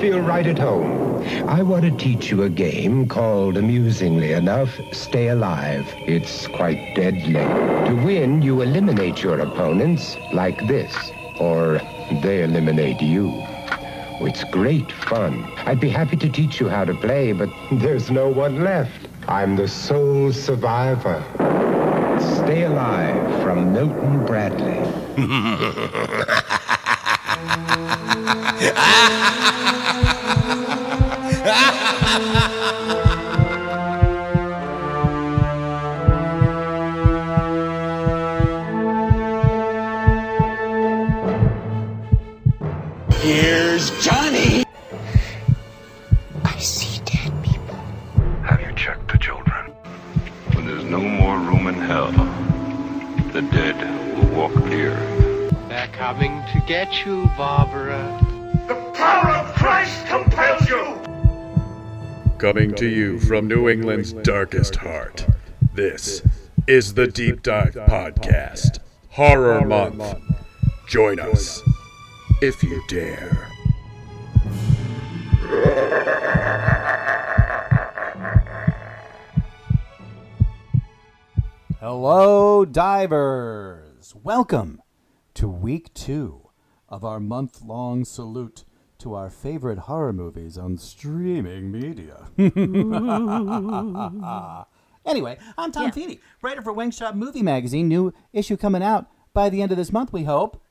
feel right at home. I want to teach you a game called, amusingly enough, Stay Alive. It's quite deadly. To win, you eliminate your opponents like this, or they eliminate you. It's great fun. I'd be happy to teach you how to play, but there's no one left. I'm the sole survivor. Stay Alive from Milton Bradley. Here's Johnny. I see dead people. Have you checked the children? When there's no more room in hell, the dead will walk the earth. They're coming to get you, Barbara. The power of Christ compels you. Coming to you from New England's darkest heart, this is the Deep Dive Podcast, Horror Month. Join us if you dare. Hello, divers! Welcome to week two of our month long salute to our favorite horror movies on streaming media. anyway, I'm Tom Yeah. Feeney, writer for Wingshot Movie Magazine. New issue coming out by the end of this month, we hope.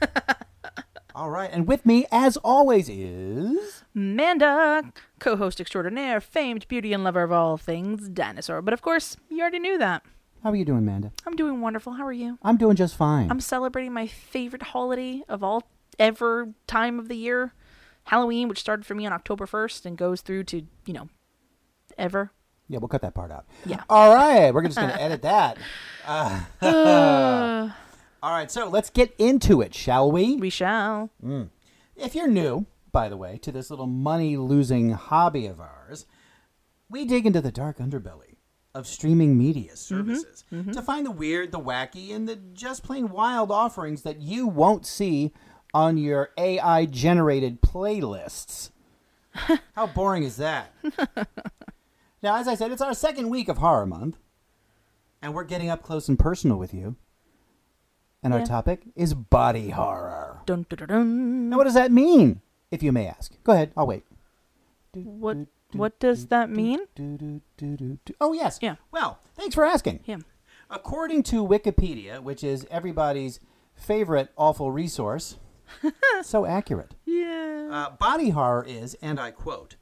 All right, and with me, as always, is. Amanda, co host extraordinaire, famed beauty and lover of all things dinosaur. But of course, you already knew that. How are you doing, Amanda? I'm doing wonderful. How are you? I'm doing just fine. I'm celebrating my favorite holiday of all ever time of the year Halloween, which started for me on October 1st and goes through to, you know, ever. Yeah, we'll cut that part out. Yeah. All right, we're just going to edit that. Uh, all right, so let's get into it, shall we? We shall. If you're new, by the way, to this little money losing hobby of ours, we dig into the dark underbelly of streaming media services to find the weird, the wacky, and the just plain wild offerings that you won't see on your AI generated playlists. How boring is that? now, as I said, it's our second week of Horror Month, and we're getting up close and personal with you. And our topic is body horror. Dun, dun, dun. Now, what does that mean, if you may ask? Go ahead, I'll wait. What, what does that mean? Oh, yes. Yeah. Well, thanks for asking. Yeah. According to Wikipedia, which is everybody's favorite awful resource, so accurate. Yeah. Uh, body horror is, and I quote,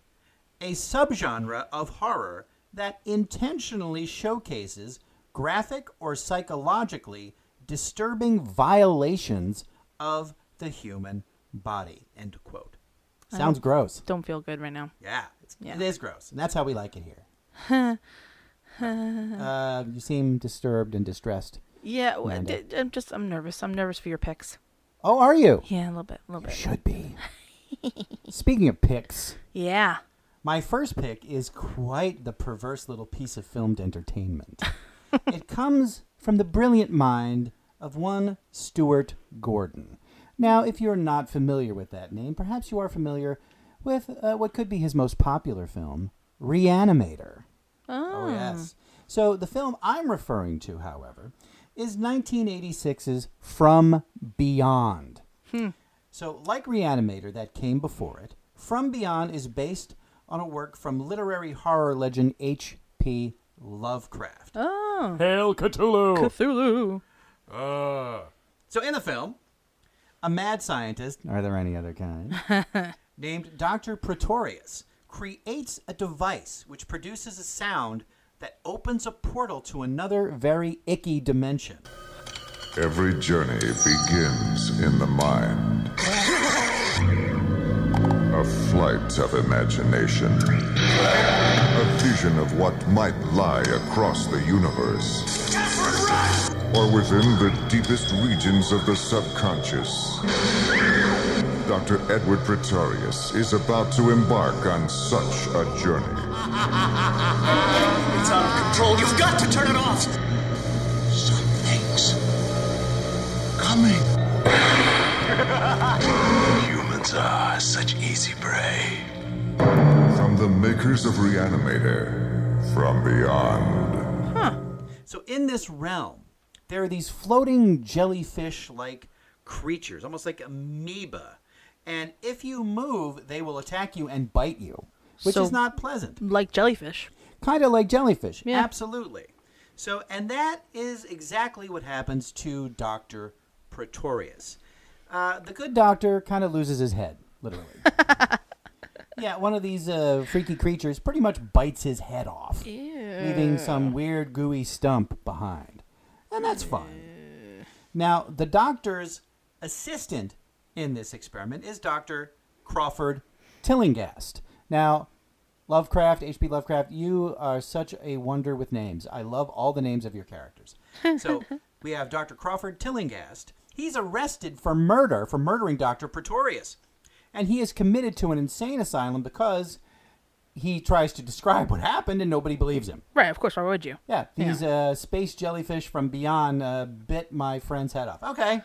a subgenre of horror that intentionally showcases graphic or psychologically disturbing violations of the human body. End quote. Sounds gross. Don't feel good right now. Yeah, Yeah. it is gross, and that's how we like it here. uh, you seem disturbed and distressed. Yeah, w- Amanda. d- I'm just, I'm nervous. I'm nervous for your picks. Oh, are you? Yeah, a little bit, a little bit. Should be. Speaking of picks, Yeah. my first pick is quite the perverse little piece of filmed entertainment. it comes from the brilliant mind of one Stuart Gordon. Now, if you're not familiar with that name, perhaps you are familiar with uh, what could be his most popular film, Reanimator. Oh, yes. So the film I'm referring to, however, is 1986's From Beyond. Hmm. So, like Reanimator that came before it, From Beyond is based on a work from literary horror legend H.P. Lovecraft. Oh. Hail Cthulhu! Cthulhu. Ah. So, in the film, a mad scientist, are there any other kind, named Dr. Pretorius creates a device which produces a sound that opens a portal to another very icky dimension. Every journey begins in the mind. A flight of imagination. A vision of what might lie across the universe. Or within the deepest regions of the subconscious. Dr. Edward Pretorius is about to embark on such a journey. It's out of control. You've got to turn it off. Something's coming. Humans Humans are such easy prey. From the makers of Reanimator, from beyond. Huh. So in this realm, there are these floating jellyfish-like creatures, almost like amoeba. And if you move, they will attack you and bite you, which So- is not pleasant. Like jellyfish. Kind of like jellyfish. Yeah. Absolutely. So, and that is exactly what happens to Dr. Pretorius. Uh, the good doctor kind of loses his head, literally. yeah, one of these uh, freaky creatures pretty much bites his head off, leaving some weird gooey stump behind. And that's fun. Now, the doctor's assistant in this experiment is Dr. Crawford Tillinghast. Now, Lovecraft, H.P. Lovecraft, you are such a wonder with names. I love all the names of your characters. So we have Dr. Crawford Tillinghast. He's arrested for murder, for murdering Dr. Pretorius. And he is committed to an insane asylum because he tries to describe what happened and nobody believes him. Right, of course. Why would you? Yeah, these Uh, space jellyfish from beyond uh, bit my friend's head off. Okay,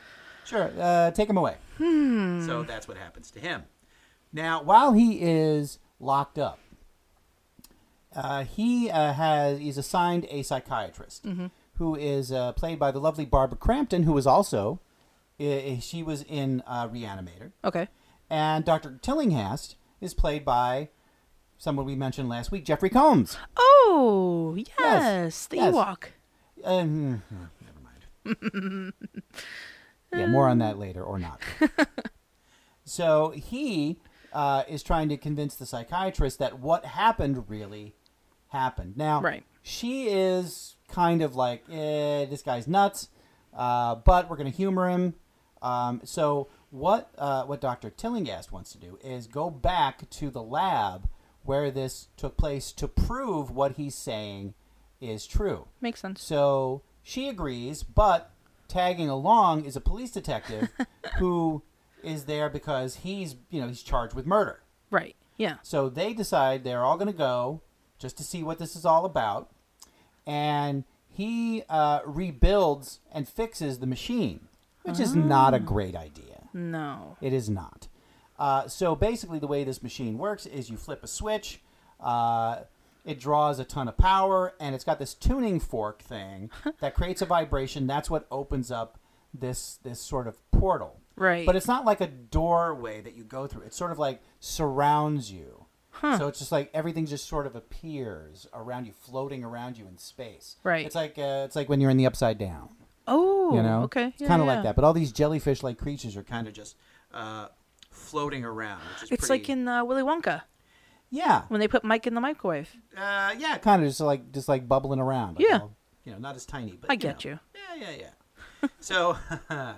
sure, uh, take him away. So that's what happens to him. Now, while he is locked up, uh, he uh, has he's assigned a psychiatrist who is uh, played by the lovely Barbara Crampton, who was also uh, she was in uh, Reanimator, Okay. and Dr. Tillinghast is played by someone we mentioned last week, Jeffrey Combs. Oh, yes. the yes. Ewok. Um, never mind. yeah, more on that later, or not. so he uh, is trying to convince the psychiatrist that what happened really happened. Now, Right. she is kind of like, eh, this guy's nuts, uh, but we're going to humor him. Um, so what uh, what Dr. Tillinghast wants to do is go back to the lab where this took place to prove what he's saying is true. Makes sense. So she agrees, but tagging along is a police detective who is there because he's you know he's charged with murder. Right. Yeah. So they decide they're all going to go just to see what this is all about, and he uh, rebuilds and fixes the machine, which is not a great idea. No. It is not. Uh, so basically, the way this machine works is you flip a switch, uh, it draws a ton of power, and it's got this tuning fork thing that creates a vibration. That's what opens up this this sort of portal. Right. But it's not like a doorway that you go through. It sort of like surrounds you. Huh. So it's just like everything just sort of appears around you, floating around you in space. Right. It's like uh, it's like when you're in the upside down. Oh, You know, okay. it's Yeah, kind of yeah. like that. But all these jellyfish-like creatures are kind of just uh, floating around. It's pretty- like in uh, Willy Wonka yeah, when they put Mike in the microwave. uh, yeah, kind of just like just like bubbling around. Like Yeah. all- you know, not as tiny, but I you get know. you. Yeah, yeah, yeah. so,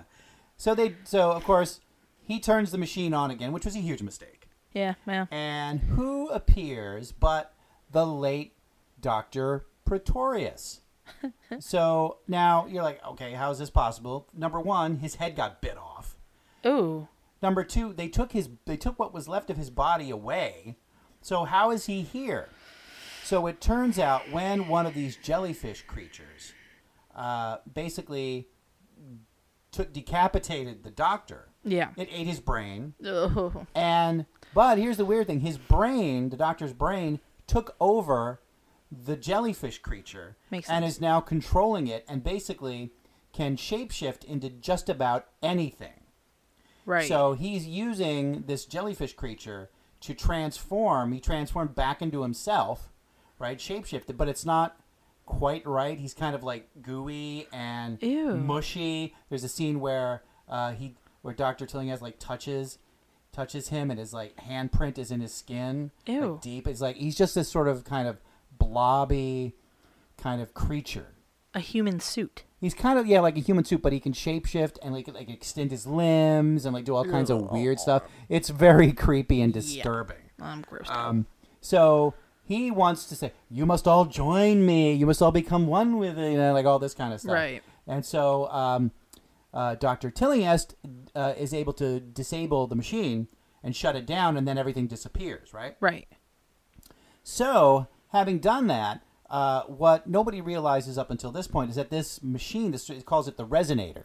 so they, so of course, he turns the machine on again, which was a huge mistake. Yeah, yeah. And who appears but the late Doctor Pretorius? so now you're like, okay, how is this possible? Number one, his head got bit off. Ooh. Number two, they took his they took what was left of his body away. So how is he here? So it turns out when one of these jellyfish creatures uh, basically took decapitated the doctor, Yeah. it ate his brain, Oh. and but here's the weird thing: his brain, the doctor's brain, took over the jellyfish creature Makes and sense. is now controlling it, and basically can shapeshift into just about anything. Right. So he's using this jellyfish creature to transform. He transformed back into himself, right? Shapeshifted, but it's not quite right. He's kind of like gooey and Ew. mushy. There's a scene where uh, he, where Doctor Tillinghast like touches, touches him, and his like handprint is in his skin, like, deep. It's like he's just this sort of kind of blobby, kind of creature. a human suit. He's kind of yeah, like a human suit, but he can shapeshift and like like extend his limbs and like do all kinds of weird stuff. It's very creepy and disturbing. I'm grossed Um, so he wants to say, "You must all join me. You must all become one with it," you know, like all this kind of stuff. Right. And so um, uh, Doctor Tillinghast uh, is able to disable the machine and shut it down, and then everything disappears. Right. Right. So, having done that, uh, what nobody realizes up until this point is that this machine, this it calls it the resonator,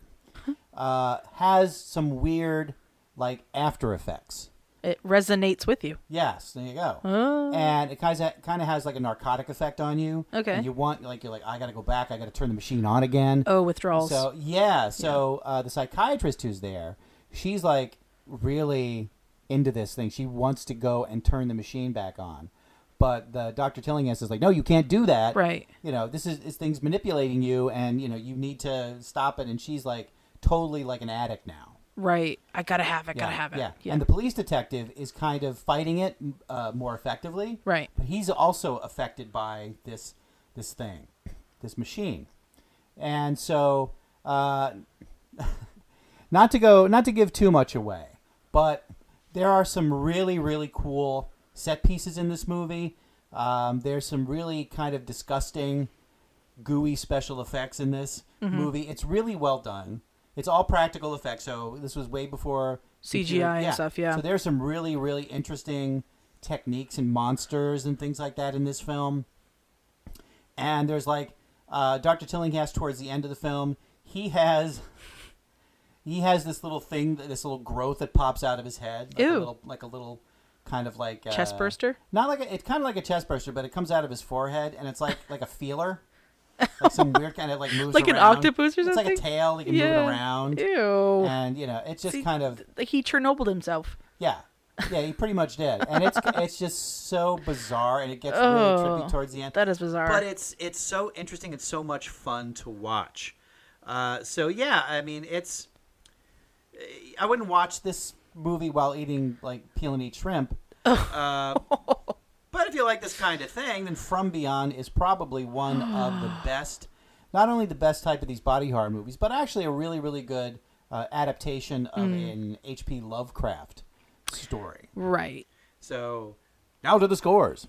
uh, has some weird like After Effects. It resonates with you. Yes, there you go. Oh. And it kind of kind of has like a narcotic effect on you. Okay. And you want like you're like I got to go back. I got to turn the machine on again. Oh, withdrawals. So yeah, so Uh, the psychiatrist who's there, she's like really into this thing. She wants to go and turn the machine back on, but the Dr. Tillinghast is like, no, you can't do that. Right. You know, this is this thing's manipulating you, and you know you need to stop it. And she's like totally like an addict now. Right. I gotta have it. Gotta have it. Yeah. And the police detective is kind of fighting it uh, more effectively. Right. But he's also affected by this this thing, this machine, and so uh, not to go, not to give too much away, but there are some really really cool set pieces in this movie. Um, there's some really kind of disgusting, gooey special effects in this Mhm. movie. It's really well done. It's all practical effects. So this was way before CGI and stuff, yeah. So there's some really really interesting techniques and monsters and things like that in this film. And there's like uh, Dr. Tillinghast towards the end of the film. He has he has this little thing, this little growth that pops out of his head, like Ew. a little, like a little kind of like uh, Chest burster? Not like a, it's kind of like a chest burster, but it comes out of his forehead, and it's like like a feeler, like some weird kind of like moves Like an octopus or something. It's like a tail. You can Yeah. move it around. Ew. And you know, it's just See, kind of Like he Chernobyl himself. yeah, yeah. He pretty much did, and it's it's just so bizarre, and it gets really Oh, trippy towards the end. that is bizarre. but it's it's so interesting. It's so much fun to watch. Uh, so yeah, I mean, it's I wouldn't watch this movie while eating like peel and eat shrimp. Uh, but if you like this kind of thing, then From Beyond is probably one of the best, not only the best type of these body horror movies, but actually a really, really good uh, adaptation of Mm. an H.P. Lovecraft story. Right. So now to the scores.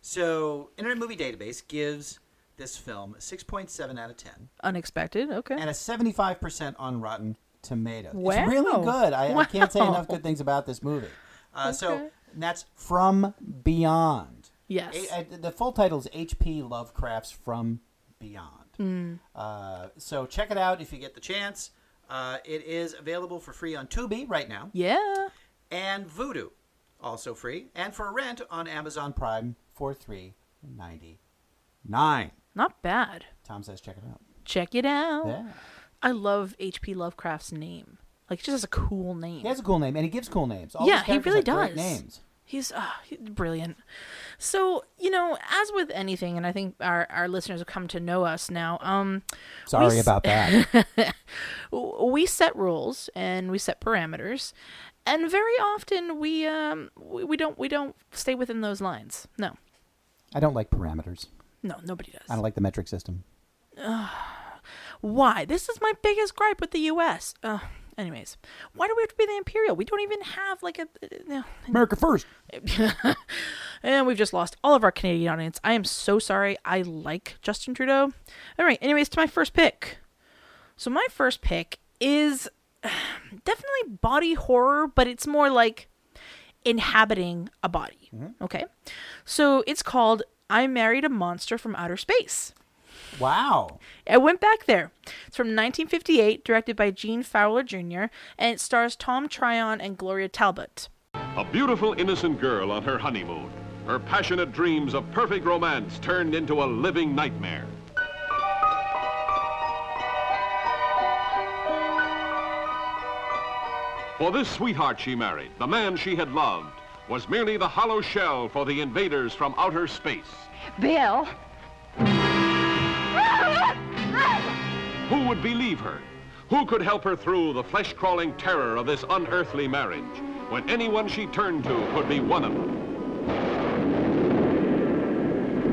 so Internet Movie Database gives this film a 6.7 out of 10 Unexpected. Okay. and a 75% on Rotten Tomatoes. Wow. It's really good. I, I can't say enough good things about this movie. Uh, So that's From Beyond. Yes. A- the full title is H.P. Lovecraft's From Beyond. Mm. Uh, so check it out if you get the chance. Uh, it is available for free on Tubi right now. Yeah. And Vudu, also free, and for rent on Amazon Prime for three ninety nine. Not bad. Tom says check it out. Check it out. Yeah. I love H.P. Lovecraft's name. Like, it just has a cool name. He has a cool name, and he gives cool names. All yeah, he really does. names. He's, uh, he's brilliant. So, you know, as with anything, and I think our, our listeners have come to know us now. Um, Sorry s- about that. we set rules and we set parameters, and very often we um we, we don't we don't stay within those lines. No, I don't like parameters. no, nobody does. I don't like the metric system. Why? This is my biggest gripe with the U.S. Uh, anyways, why do we have to be the imperial? We don't even have like a. Uh, America first. and we've just lost all of our Canadian audience. I am so sorry. I like Justin Trudeau. All right. Anyways, to my first pick. So my first pick is definitely body horror, but it's more like inhabiting a body. Okay. So it's called I Married a Monster from Outer Space. Wow. I went back there. It's from 1958, directed by Gene Fowler Jr., and it stars Tom Tryon and Gloria Talbott. A beautiful, innocent girl on her honeymoon. Her passionate dreams of perfect romance turned into a living nightmare. For this sweetheart she married, the man she had loved, was merely the hollow shell for the invaders from outer space. Bill. Who would believe her? Who could help her through the flesh-crawling terror of this unearthly marriage, when anyone she turned to could be one of them?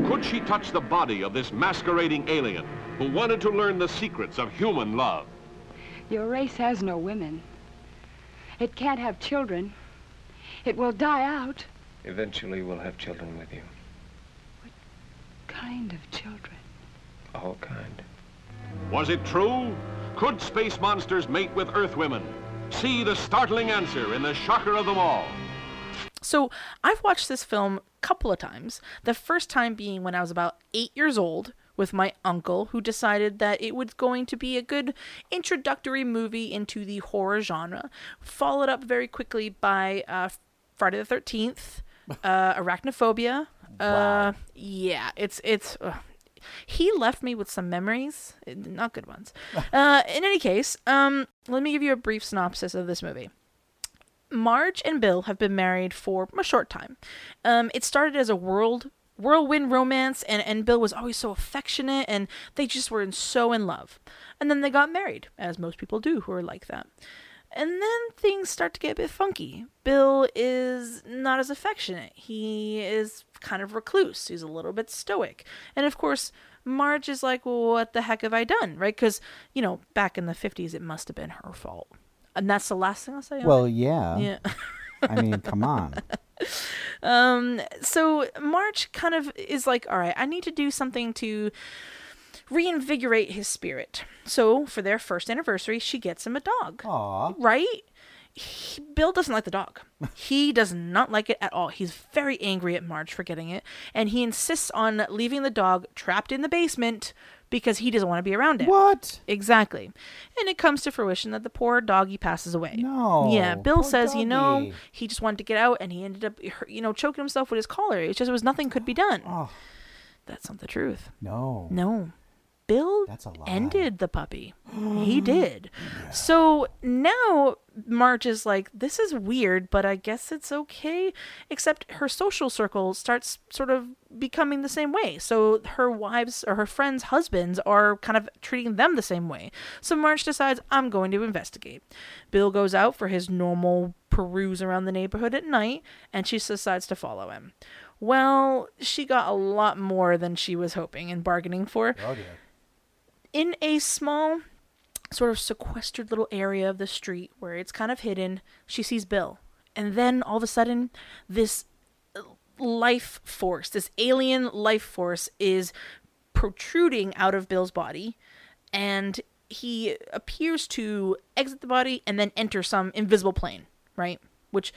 Could she touch the body of this masquerading alien who wanted to learn the secrets of human love? Your race has no women. It can't have children. It will die out. Eventually, we'll have children with you. What kind of children. All kind. Was it true? Could space monsters mate with Earth women? See the startling answer in the shocker of them all. So I've watched this film a couple of times. The first time being when I was about eight years old with my uncle, who decided that it was going to be a good introductory movie into the horror genre, followed up very quickly by uh, Friday the Thirteenth, uh, Arachnophobia. Uh, yeah, it's it's. ugh. He left me with some memories, eh, not good ones. Uh, in any case, um, let me give you a brief synopsis of this movie. Marge and Bill have been married for a short time. Um, it started as a world whirlwind romance, and, and Bill was always so affectionate, and they just were so in love. And then they got married, as most people do who are like that. And then things start to get a bit funky. Bill is not as affectionate. He is kind of recluse. He's a little bit stoic. And of course, Marge is like, well, what the heck have I done? Right? Because, you know, back in the 50s, it must have been her fault. And that's the last thing I'll say. Well, yeah. Yeah. I mean, come on. Um, so Marge kind of is like, all right, I need to do something to reinvigorate his spirit. So for their first anniversary, she gets him a dog. Aw. Right? He, Bill doesn't like the dog. he does not like it at all. He's very angry at Marge for getting it, and he insists on leaving the dog trapped in the basement because he doesn't want to be around it. What? Exactly. And it comes to fruition that the poor doggy passes away. No. Yeah, Bill says, you know, he just wanted to get out and he ended up, you know, choking himself with his collar. It's just, it was nothing could be done. Oh. That's not the truth. No. No. Bill That's a lie. ended the puppy. he did. So now Marge is like, this is weird, but I guess it's okay. Except her social circle starts sort of becoming the same way. So her wives or her friends' husbands are kind of treating them the same way. So Marge decides, I'm going to investigate. Bill goes out for his normal peruse around the neighborhood at night, and she decides to follow him. Well, she got a lot more than she was hoping and bargaining for Oh, dear. In a small sort of sequestered little area of the street where it's kind of hidden she sees bill. And then all of a sudden this life force this alien life force is protruding out of bill's body. And he appears to exit the body and then enter some invisible plane right? Which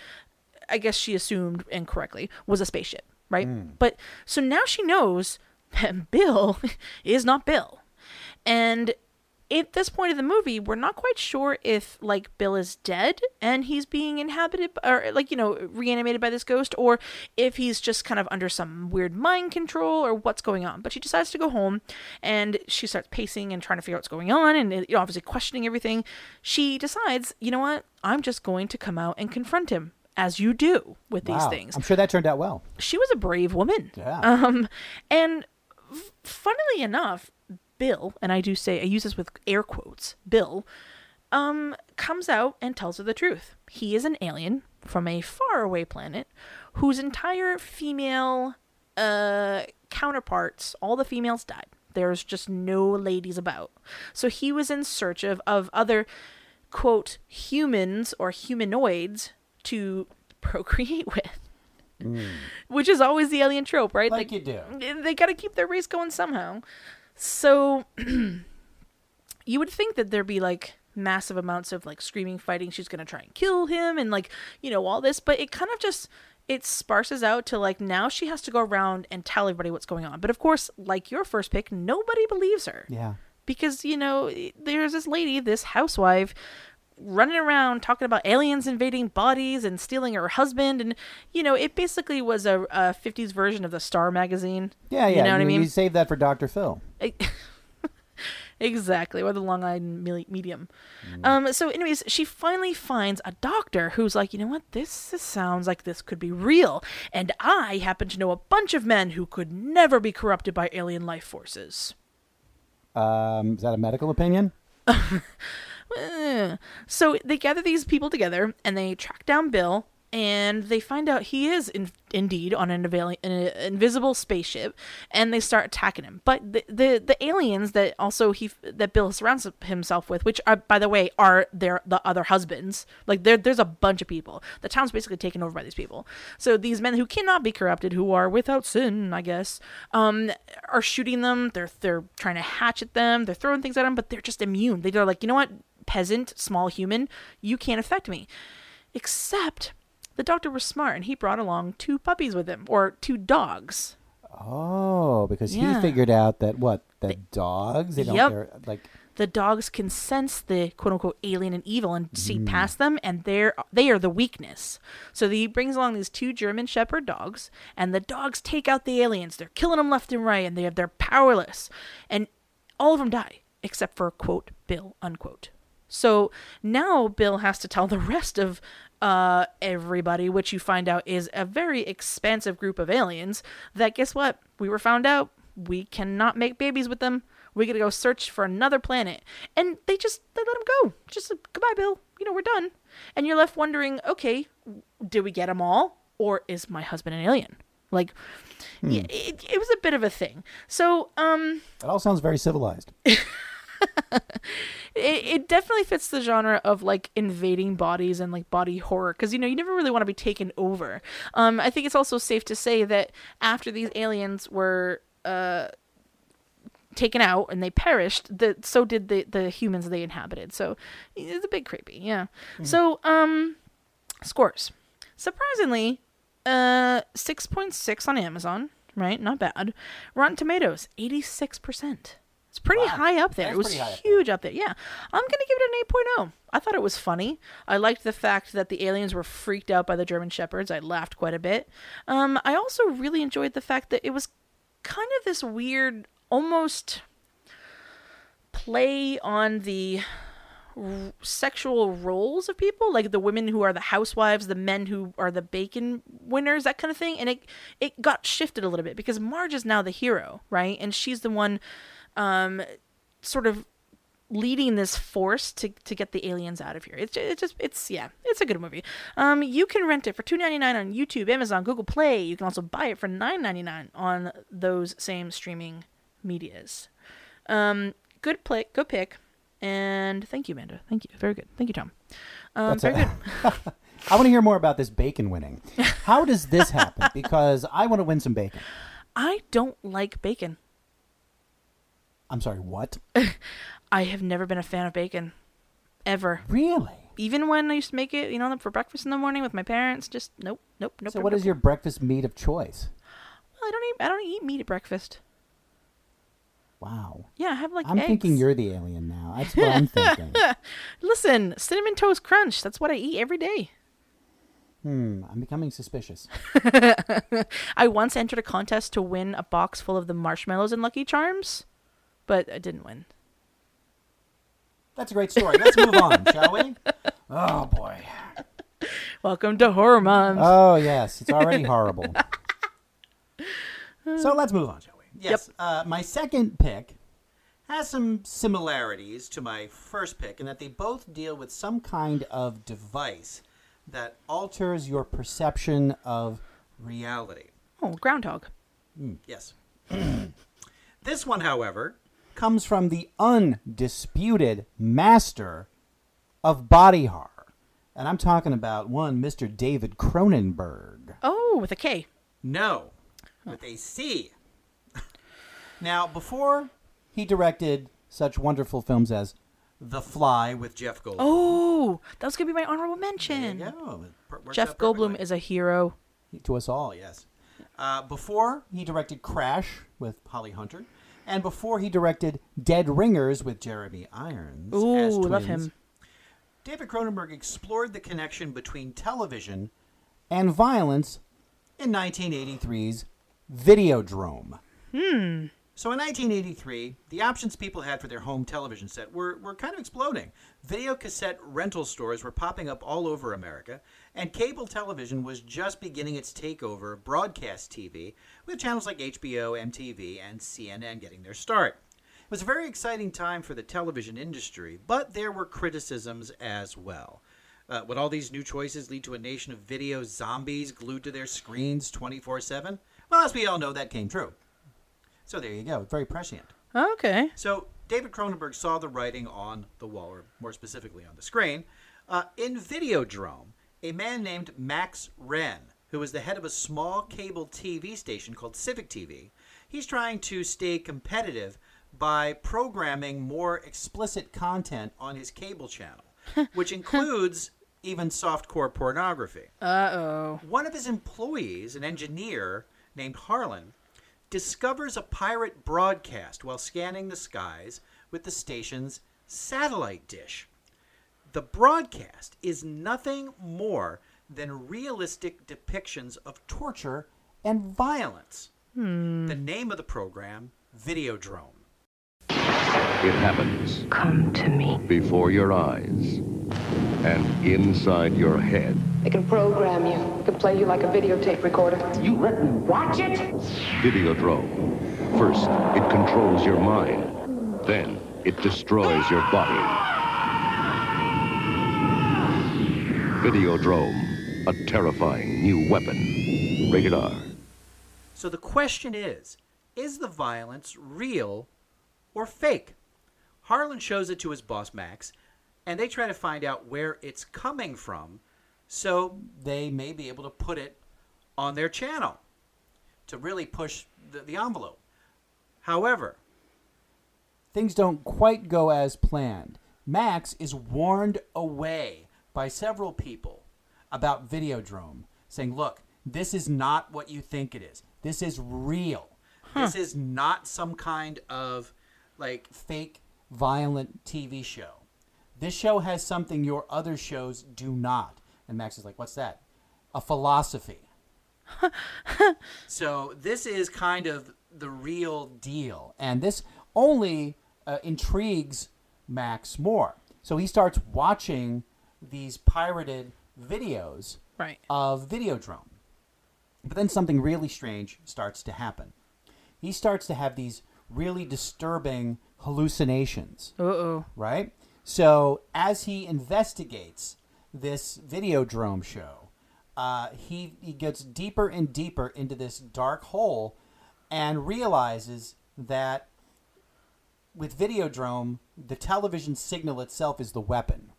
i guess she assumed incorrectly was a spaceship right? Hmm. But so now she knows that bill is not bill and at this point of the movie, we're not quite sure if like Bill is dead and he's being inhabited or like you know reanimated by this ghost, or if he's just kind of under some weird mind control or what's going on. But she decides to go home, and she starts pacing and trying to figure out what's going on, and you know, obviously questioning everything. She decides, you know what, I'm just going to come out and confront him. As you do with these things I'm sure that turned out well. she was a brave woman. Yeah. Um, and funnily enough, Bill, and I do say I use this with air quotes, Bill, um, comes out and tells her the truth. He is an alien from a faraway planet whose entire female uh counterparts, all the females died. There's just no ladies about. So he was in search of, of other quote humans or humanoids to procreate with which is always the alien trope, right? Like they, you do. They got to keep their race going somehow. So you would think that there'd be like massive amounts of like screaming, fighting. She's gonna try and kill him, and like you know all this, but it kind of just it sparses out to like now she has to go around and tell everybody what's going on. But of course, like your first pick, nobody believes her Yeah. because you know there's this lady this housewife running around talking about aliens invading bodies and stealing her husband and you know it basically was a, a 50s version of the star magazine Yeah, yeah. you know what i mean We saved that for Dr. Phil. exactly or the long island Me- medium um so anyways she finally finds a doctor who's like you know what this, this sounds like this could be real and i happen to know a bunch of men who could never be corrupted by alien life forces Um, is that a medical opinion? Eh. So they gather these people together and they track down Bill and they find out he is in, indeed on an, avail- an invisible spaceship and they start attacking him. But the, the the aliens that also he that Bill surrounds himself with, which are by the way are their the other husbands. Like there there's a bunch of people. The town's basically taken over by these people. So these men who cannot be corrupted, who are without sin, I guess, um, are shooting them. They're they're trying to hatchet them. They're throwing things at them, but they're just immune. They're like, you know what, peasant, small human, you can't affect me. Except the doctor was smart and he brought along two puppies with him, or two dogs. Oh, because Yeah. he figured out that what the dogs they don't Yep. like the dogs can sense the quote unquote alien and evil and see Mm. past them and they're they are the weakness so he brings along these two german shepherd dogs and the dogs take out the aliens they're killing them left and right and they have they're powerless and all of them die except for quote bill unquote so now bill has to tell the rest of uh, everybody which you find out is a very expansive group of aliens that guess what? We were found out. We cannot make babies with them. We gotta go search for another planet. And they just they let him go. Just uh, goodbye bill. You know we're done. And you're left wondering okay did we get them all? Or is my husband an alien? Like yeah, it, it was a bit of a thing. So um it all sounds very civilized. it, it definitely fits the genre of like invading bodies and like body horror because you know you never really want to be taken over. Um i think it's also safe to say that after these aliens were uh taken out and they perished that so did the the humans they inhabited. So it's a bit creepy yeah. So um scores. Surprisingly uh 6.6 on amazon right? Not bad. Rotten tomatoes 86% it's pretty high up there. That's it was high up huge up there. Yeah. I'm going to give it an 8.0. I thought it was funny. I liked the fact that the aliens were freaked out by the German shepherds. I laughed quite a bit. Um, I also really enjoyed the fact that it was kind of this weird, almost play on the r- sexual roles of people like the women who are the housewives the men who are the bacon winners that kind of thing and it it got shifted a little bit because marge is now the hero right and she's the one um sort of leading this force to, to get the aliens out of here. It's just, it's just it's yeah, it's a good movie. Um, you can rent it for two ninety nine on YouTube, Amazon, Google Play. You can also buy it for nine ninety nine on those same streaming medias. Um, good play, good pick, and thank you, Amanda. Thank you, very good. Thank you, Tom. Um, That's very a- good. I want to hear more about this bacon winning. How does this happen? Because I want to win some bacon. I don't like bacon. I'm sorry, what? I have never been a fan of bacon, ever. Really? Even when I used to make it, you know, for breakfast in the morning with my parents, just nope, nope, nope. so, nope, what nope, is your breakfast meat of choice? Well, I don't eat. I don't eat meat at breakfast. Wow. Yeah, I have like I'm eggs. thinking you're the alien now. That's what I'm thinking. Listen, cinnamon toast crunch. That's what I eat every day. Hmm, I'm becoming suspicious. I once entered a contest to win a box full of the marshmallows and Lucky Charms, but I didn't win. That's a great story. Let's move on, shall we? Oh boy. Welcome to Horror Moms. Oh yes, it's already horrible. so let's move on, shall we? Yes. Uh, my second pick has some similarities to my first pick in that they both deal with some kind of device that alters your perception of reality. Oh, groundhog. Mm, yes. this one, however, comes from the undisputed master of body horror. And I'm talking about one Mr. David Cronenberg. Oh, with a K. No, with a C. now, before he directed such wonderful films as The Fly with Jeff Goldblum. Oh, that was gonna be my honorable mention. There you go. It per- works Jeff Goldblum is a hero. To us all, yes. Uh, before he directed Crash with Holly Hunter, and before he directed Dead Ringers with Jeremy Irons. Ooh, as love him. David Cronenberg explored the connection between television and violence in 1983's Videodrome. Hmm. So in 1983, the options people had for their home television set were, were kind of exploding. Video cassette rental stores were popping up all over America, and cable television was just beginning its takeover of broadcast TV, with channels like HBO, MTV, and CNN getting their start. It was a very exciting time for the television industry, but there were criticisms as well. Uh, would all these new choices lead to a nation of video zombies glued to their screens 24 7? Well, as we all know, that came true. So there you go. Very prescient. Okay. So David Cronenberg saw the writing on the wall, or more specifically on the screen. Uh, in Videodrome, a man named Max Renn, who is the head of a small cable TV station called Civic TV, he's trying to stay competitive by programming more explicit content on his cable channel, which includes even softcore pornography. Uh oh. One of his employees, an engineer named Harlan, discovers a pirate broadcast while scanning the skies with the station's satellite dish. The broadcast is nothing more than realistic depictions of torture and violence. Hmm. The name of the program, Videodrome. It happens Come to me. before your eyes and inside your head. They can program you. They can play you like a videotape recorder. You let me watch it? Videodrome. First, it controls your mind. Then, it destroys your body. Videodrome. A terrifying new weapon. Rated R. So the question is is the violence real or fake? Harlan shows it to his boss, Max, and they try to find out where it's coming from so they may be able to put it on their channel to really push the, the envelope. However, things don't quite go as planned. Max is warned away by several people about Videodrome, saying, look, this is not what you think it is. This is real. This is not some kind of like fake violent TV show. This show has something your other shows do not. And Max is like, what's that? A philosophy. so this is kind of the real deal. And this only uh, intrigues Max more. So he starts watching these pirated videos Right. of Videodrome. But then something really strange starts to happen. He starts to have these really disturbing hallucinations. Uh oh. Right? So as he investigates this Videodrome show, uh, he, he gets deeper and deeper into this dark hole and realizes that with Videodrome, the television signal itself is the weapon.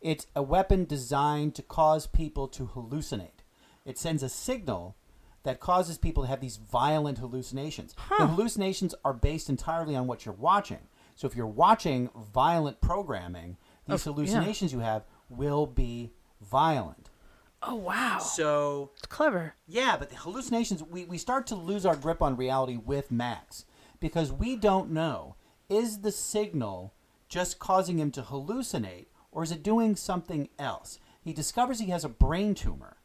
It's a weapon designed to cause people to hallucinate. It sends a signal that causes people to have these violent hallucinations. The hallucinations are based entirely on what you're watching. So if you're watching violent programming, these Oh, yeah. hallucinations you have will be violent. Oh wow. So it's clever. Yeah, but the hallucinations we, we start to lose our grip on reality with Max because we don't know is the signal just causing him to hallucinate or is it doing something else? He discovers he has a brain tumor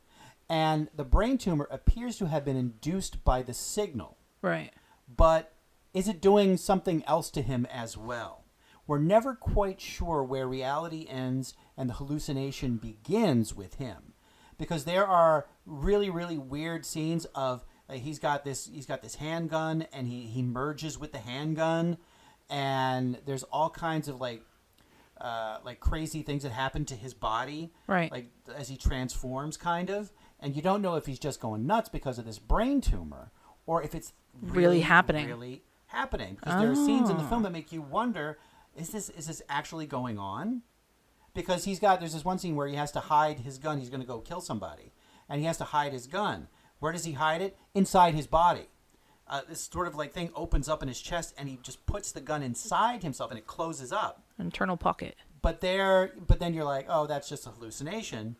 and the brain tumor appears to have been induced by the signal. Right. But is it doing something else to him as well? We're never quite sure where reality ends and the hallucination begins with him because there are really really weird scenes of like, he's got this he's got this handgun and he he merges with the handgun and there's all kinds of like uh, like crazy things that happen to his body Right. like as he transforms kind of. And you don't know if he's just going nuts because of this brain tumor or if it's Really happening. really happening. Because there are scenes in the Oh. film that make you wonder is this is this actually going on? Because he's got there's this one scene where he has to hide his gun. He's going to go kill somebody. And he has to hide his gun. Where does he hide it? Inside his body. Uh, this sort of like thing opens up in his chest and he just puts the gun inside himself and it closes up Internal pocket. but there but then you're like oh that's just a hallucination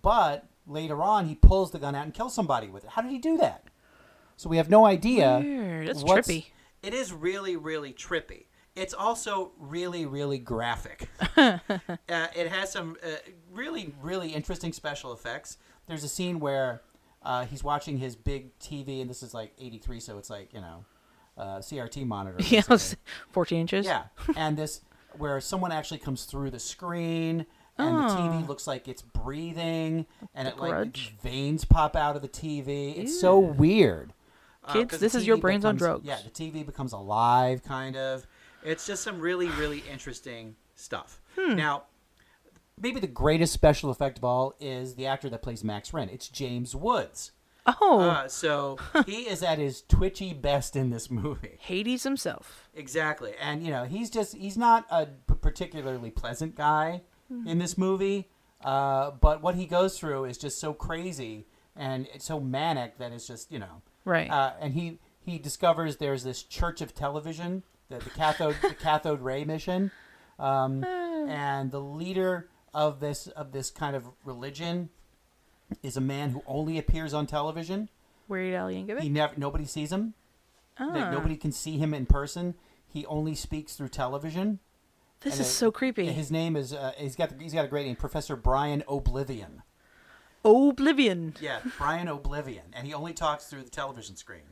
but later on he pulls the gun out and kills somebody with it how did he do that so we have no idea Weird. That's what's- trippy. it is really really trippy it's also really really graphic uh, it has some uh, really really interesting special effects there's a scene where uh, he's watching his big tv and this is like 83 so it's like you know uh, crt monitor Yeah, 14 inches. Yeah, and this where someone actually comes through the screen, and the Oh. TV looks like it's breathing, and it like Grudge? veins pop out of the TV. It's so weird. Uh, Kids, 'cause the this is your TV brains on becomes- drugs. Yeah, the TV becomes alive, kind of. It's just some really, really interesting stuff. Hmm. Now, maybe the greatest special effect of all is the actor that plays Max Renn. It's James Woods. Oh. Uh, so he is at his twitchy best in this movie. Hades himself. Exactly, and you know he's just he's not a p- particularly pleasant guy Mhm. in this movie, uh, but what he goes through is just so crazy and it's so manic that it's just you know Right. Uh, and he he discovers there's this Church of Television, the, the cathode the cathode ray mission, um, and the leader of this of this kind of religion is a man who only appears on television. Weird Al Yankovic. He never nobody sees him. Ah. That nobody can see him in person. He only speaks through television. This And is it- so creepy. His name is uh, he's got he's got a great name, Professor Brian Oblivion. Oblivion. Yeah, Brian Oblivion, and he only talks through the television screen.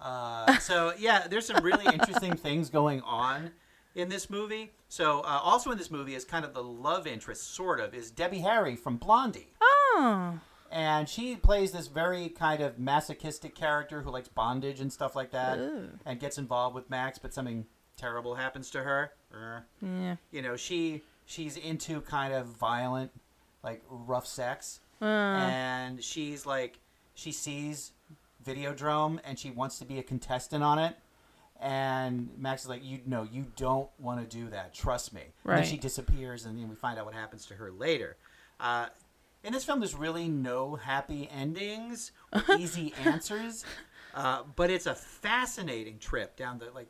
Uh, so yeah, there's some really interesting things going on in this movie. So uh, also in this movie is kind of the love interest, sort of, is Debbie Harry from Blondie. Oh. And she plays this very kind of masochistic character who likes bondage and stuff like that, Ooh. and gets involved with Max, but something terrible happens to her. Yeah. You know, she she's into kind of violent, like rough sex, Uh. and she's like she sees Videodrome and she wants to be a contestant on it. And Max is like, you know, you don't want to do that. Trust me. And then Right. she disappears, and then we find out what happens to her later. Uh, in this film, there's really no happy endings or easy answers, uh, but it's a fascinating trip down the like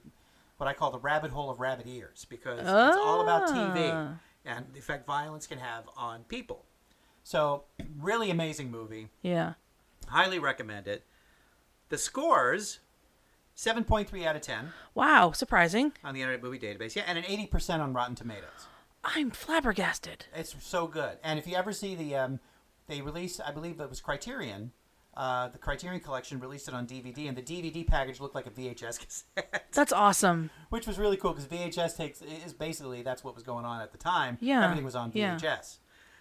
what I call the rabbit hole of rabbit ears because it's all about TV Ah. and the effect violence can have on people. So, really amazing movie. Yeah. Highly recommend it. The scores 7.3 out of 10 Wow, surprising. on the Internet Movie Database. Yeah, and an 80% on Rotten Tomatoes. I'm flabbergasted. It's so good. And if you ever see the, um, they released, I believe it was Criterion, uh, the Criterion Collection released it on DVD, and the DVD package looked like a VHS cassette. That's awesome. Which was really cool because VHS takes is basically that's what was going on at the time. Yeah, everything was on VHS. yeah.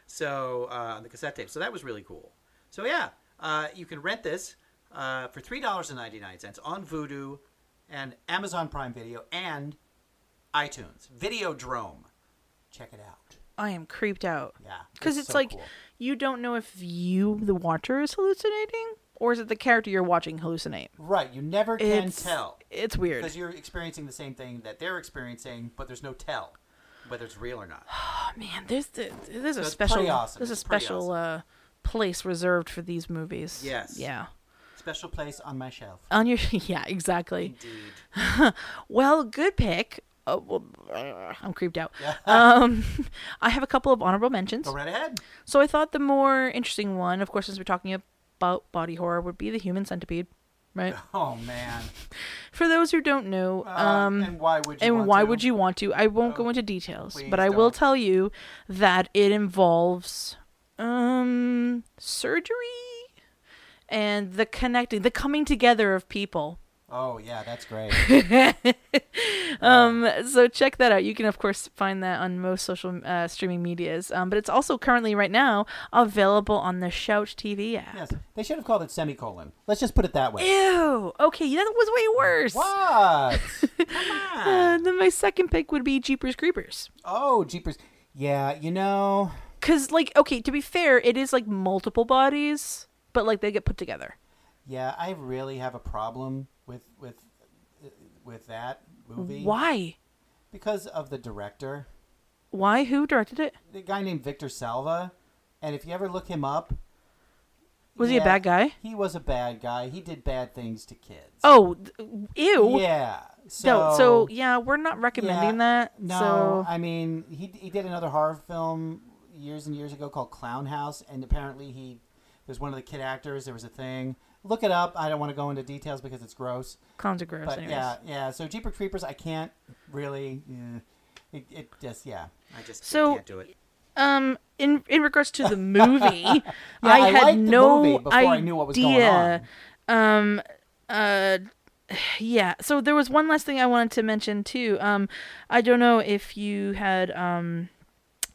So uh, on the cassette tape. So that was really cool. So yeah, uh, you can rent this uh, for three dollars and ninety nine cents on Vudu and Amazon Prime Video and iTunes. Videodrome. Check it out. I am creeped out. Yeah, Because it's so like cool. you don't know if you, the watcher, is hallucinating or is it the character you're watching hallucinate? Right, you never can It's- tell. It's weird. because you're experiencing the same thing that they're experiencing, but there's no tell whether it's real or not. Oh man, there's the, there's So a special awesome. there's a It's special uh, place reserved for these movies. Yes. Yeah. Special place on my shelf. On your yeah, exactly. Indeed. well, good pick. Oh, well, I'm creeped out. Um, I have a couple of honorable mentions. Go right ahead. So I thought the more interesting one, of course, since we're talking about body horror, would be the Human Centipede, right? Oh man. For those who don't know, Uh, um, and why would you and want why to? would you want to? I won't go into details, please but I will don't. tell you that it involves um surgery and the connecting, the coming together of people. Oh yeah, that's great. um, so check that out. You can of course find that on most social uh, streaming medias. Um, but it's also currently right now available on the Shout TV app. yes, they should have called it semicolon. Let's just put it that way. Ew. Okay, that was way worse. What? Come Uh, then my second pick would be Jeepers Creepers. oh, jeepers. Yeah, you know. Cause like okay, to be fair, it is like multiple bodies, but like they get put together. Yeah, I really have a problem with with with that movie. Why? Because of the director, Why? Who directed it? the guy named Victor Salva, and if you ever look him up, Was he a bad guy? He was a bad guy. He did bad things to kids. Oh, ew. Yeah. So, no, so yeah, we're not recommending Yeah, that. No, so I mean he he did another horror film years and years ago called Clown House, and apparently he there's one of the kid actors. There was a thing. Look it up. I don't want to go into details because it's gross. clowns are gross. But anyways. yeah, yeah. So Jeepers Creepers, I can't really. Yeah, it, it just yeah. I just So- can't do it. Um, in in regards to the movie, I, I had liked the no movie before I knew what was going idea. Um, uh, yeah. So there was one last thing I wanted to mention too. Um, I don't know if you had um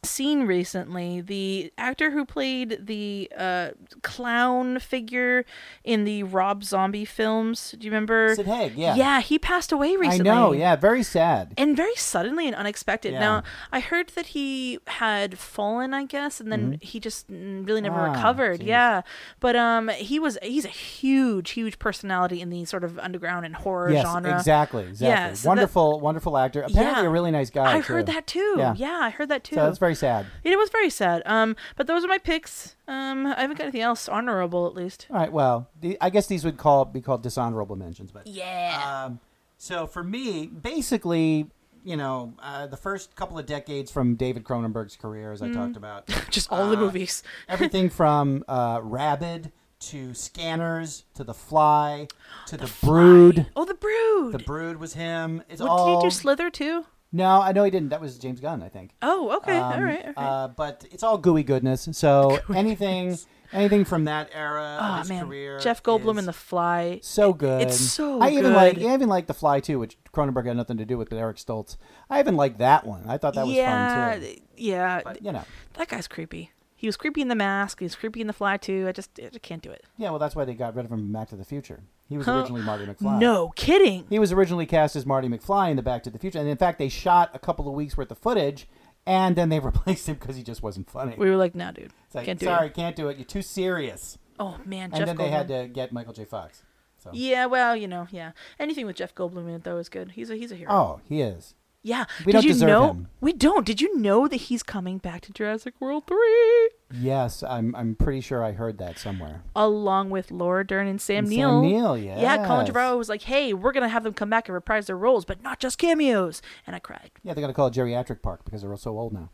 seen recently the actor who played the uh clown figure in the Rob Zombie films. Do you remember? Sid Haig, yeah. Yeah, he passed away recently. I know. Yeah, very sad. And very suddenly and unexpected. Yeah. Now, I heard that he had fallen, I guess, and then he just really never Ah, recovered. jeez. Yeah. But um he was he's a huge huge personality in the sort of underground and horror Yes, genre. exactly, exactly. Yeah, so that- wonderful, wonderful actor. Apparently, Yeah. a really nice guy. I heard that too. Yeah. Yeah. I heard that too. So it's very sad. It was very sad. Um but those are my picks. Um I haven't got anything else honorable at least. All right. Well, the, I guess these would call be called dishonorable mentions, but Yeah. Um, so for me, basically, you know, uh, the first couple of decades from David Cronenberg's career, as I Mm. talked about, Just all the uh, movies. everything from uh, Rabid to Scanners to The Fly to The, Brood. Oh, the Brood. The Brood was him. It's What, all. Did he do Slither too? No, I know he didn't. That was James Gunn, I think. Oh, okay. all Um, right. Okay. Uh, but it's all gooey goodness. So anything, anything from that era oh of his man, career. Jeff Goldblum in The Fly. so good. It's so I even like. I even like The Fly too, which Cronenberg had nothing to do with, but Eric Stoltz. I even like that one. I thought that was yeah, fun too. yeah. But you know, that guy's creepy. He was creepy in The Mask. He was creepy in The Fly too. I just, I can't do it. yeah. Well, that's why they got rid of him Back to the Future. He was Huh? originally Marty McFly. No kidding. He was originally cast as Marty McFly in the Back to the Future, and in fact, they shot a couple of weeks worth of footage, and then they replaced him because he just wasn't funny. We were like, nah, dude, It's like, can't do sorry, it. can't do it. You're too serious. Oh man, and Jeff then Goldblum. they had to get Michael J. Fox. So. Yeah, well, you know, yeah. Anything with Jeff Goldblum in it though is good. He's a he's a hero. Oh, he is. Yeah. We Did don't you deserve know? him. We don't. Did you know that he's coming back to Jurassic World three, Yes, I'm. I'm pretty sure I heard that somewhere. along with Laura Dern and Sam And Sam Neill? Neill, Yeah, Colin yes. Trevorrow was like, "Hey, we're gonna have them come back and reprise their roles, but not just cameos." And I cried. Yeah, they're gonna call it geriatric park because they're all so old now.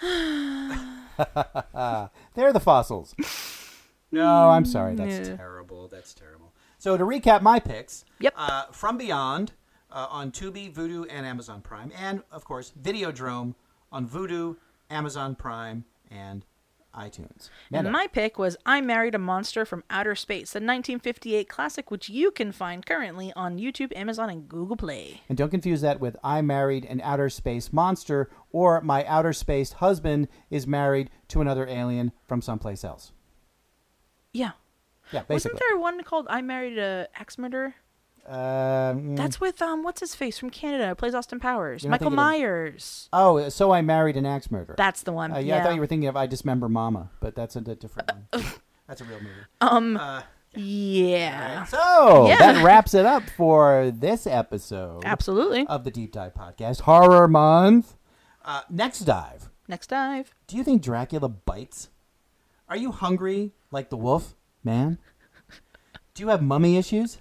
they're the fossils. No, I'm sorry. That's terrible. That's terrible. So to recap my picks, yep. Uh, From Beyond uh, on Tubi, Vudu, and Amazon Prime, and of course Videodrome on Vudu, Amazon Prime, and iTunes. And my pick was I Married a Monster from Outer Space, a 1958 classic which you can find currently on YouTube, Amazon, and Google Play. And don't confuse that with I married an outer space monster or my outer space husband is married to another alien from someplace else. Yeah. Yeah, Wasn't there one called I Married a Axe Murderer? Um, That's with um what's his face from Canada, plays Austin Powers. You're not Michael thinking of- Myers. Oh, so I married an axe murderer. That's the one. Uh, yeah, I thought you were thinking of I Dismember Mama, but that's a, different one. That's a real movie. Um Uh, yeah. So Yeah. that wraps it up for this episode. Absolutely. Of the Deep Dive Podcast, Horror Month. Uh, next dive. Next dive. Do you think Dracula bites? Are you hungry like the wolf, man? Do you have mummy issues?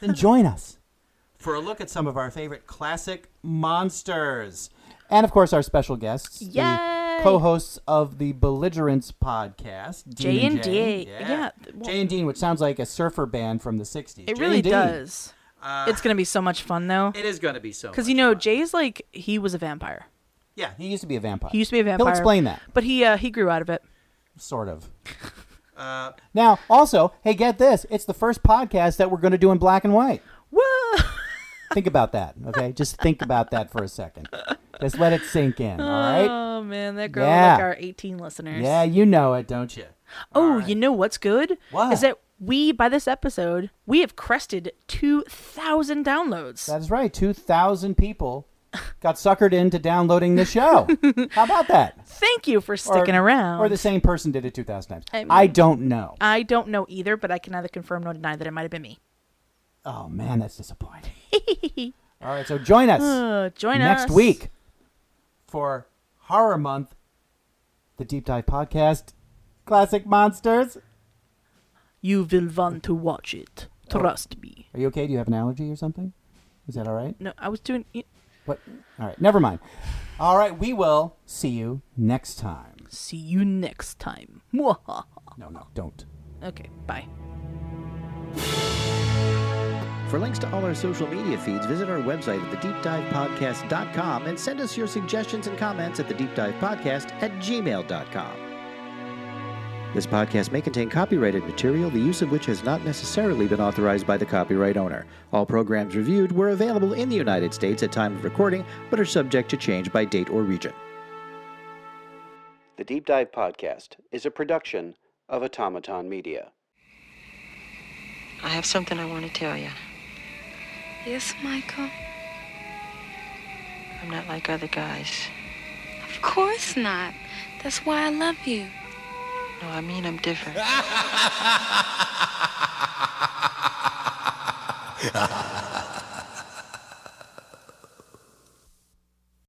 Then join us for a look at some of our favorite classic monsters. And of course, our special guests, Yay! the co-hosts of the Belligerents podcast, J Dean and Jay. D. Yeah. Jay and Dean, which sounds like a surfer band from the '60s. It Jay really and Dean. does. it's gonna be so much fun though. It is gonna be so. Because you know Jay's like he was a vampire. Yeah, he used to be a vampire. He used to be a vampire. He'll explain that. But he uh, he grew out of it. Sort of. Uh, now, also, hey, get this. It's the first podcast that we're going to do in black and white. Whoa! think about that, okay? Just think about that for a second. Just let it sink in, all right? Oh man, that girl Yeah. like our 18 listeners. Yeah, you know it, don't you? Oh, you know what's good? What? Is that we by this episode we have crested 2,000 downloads. That's right. 2,000 people got suckered into downloading the show. How about that? Thank you for sticking or, around. Or the same person did it 2,000 times. I I, don't know. I don't know either, but I can neither confirm nor deny that it might have been me. Oh, man, that's disappointing. all right, so join us Uh, join next us. week for Horror Month, the Deep Dive Podcast, Classic Monsters. You will want to watch it. Trust me. Are you okay? Do you have an allergy or something? Is that all right? No, I was doing. What? All right, never mind. All right, we will see you next time. See you next time. no, no, don't. Okay, bye. For links to all our social media feeds, visit our website at thedeepdivepodcast.com and send us your suggestions and comments at thedeepdivepodcast at gmail.com. This podcast may contain copyrighted material, the use of which has not necessarily been authorized by the copyright owner. All programs reviewed were available in the United States at time of recording, but are subject to change by date or region. The Deep Dive Podcast is a production of Automaton Media. I have something I want to tell you. Yes, Michael? I'm not like other guys. Of course not. That's why I love you. No, I mean I'm different.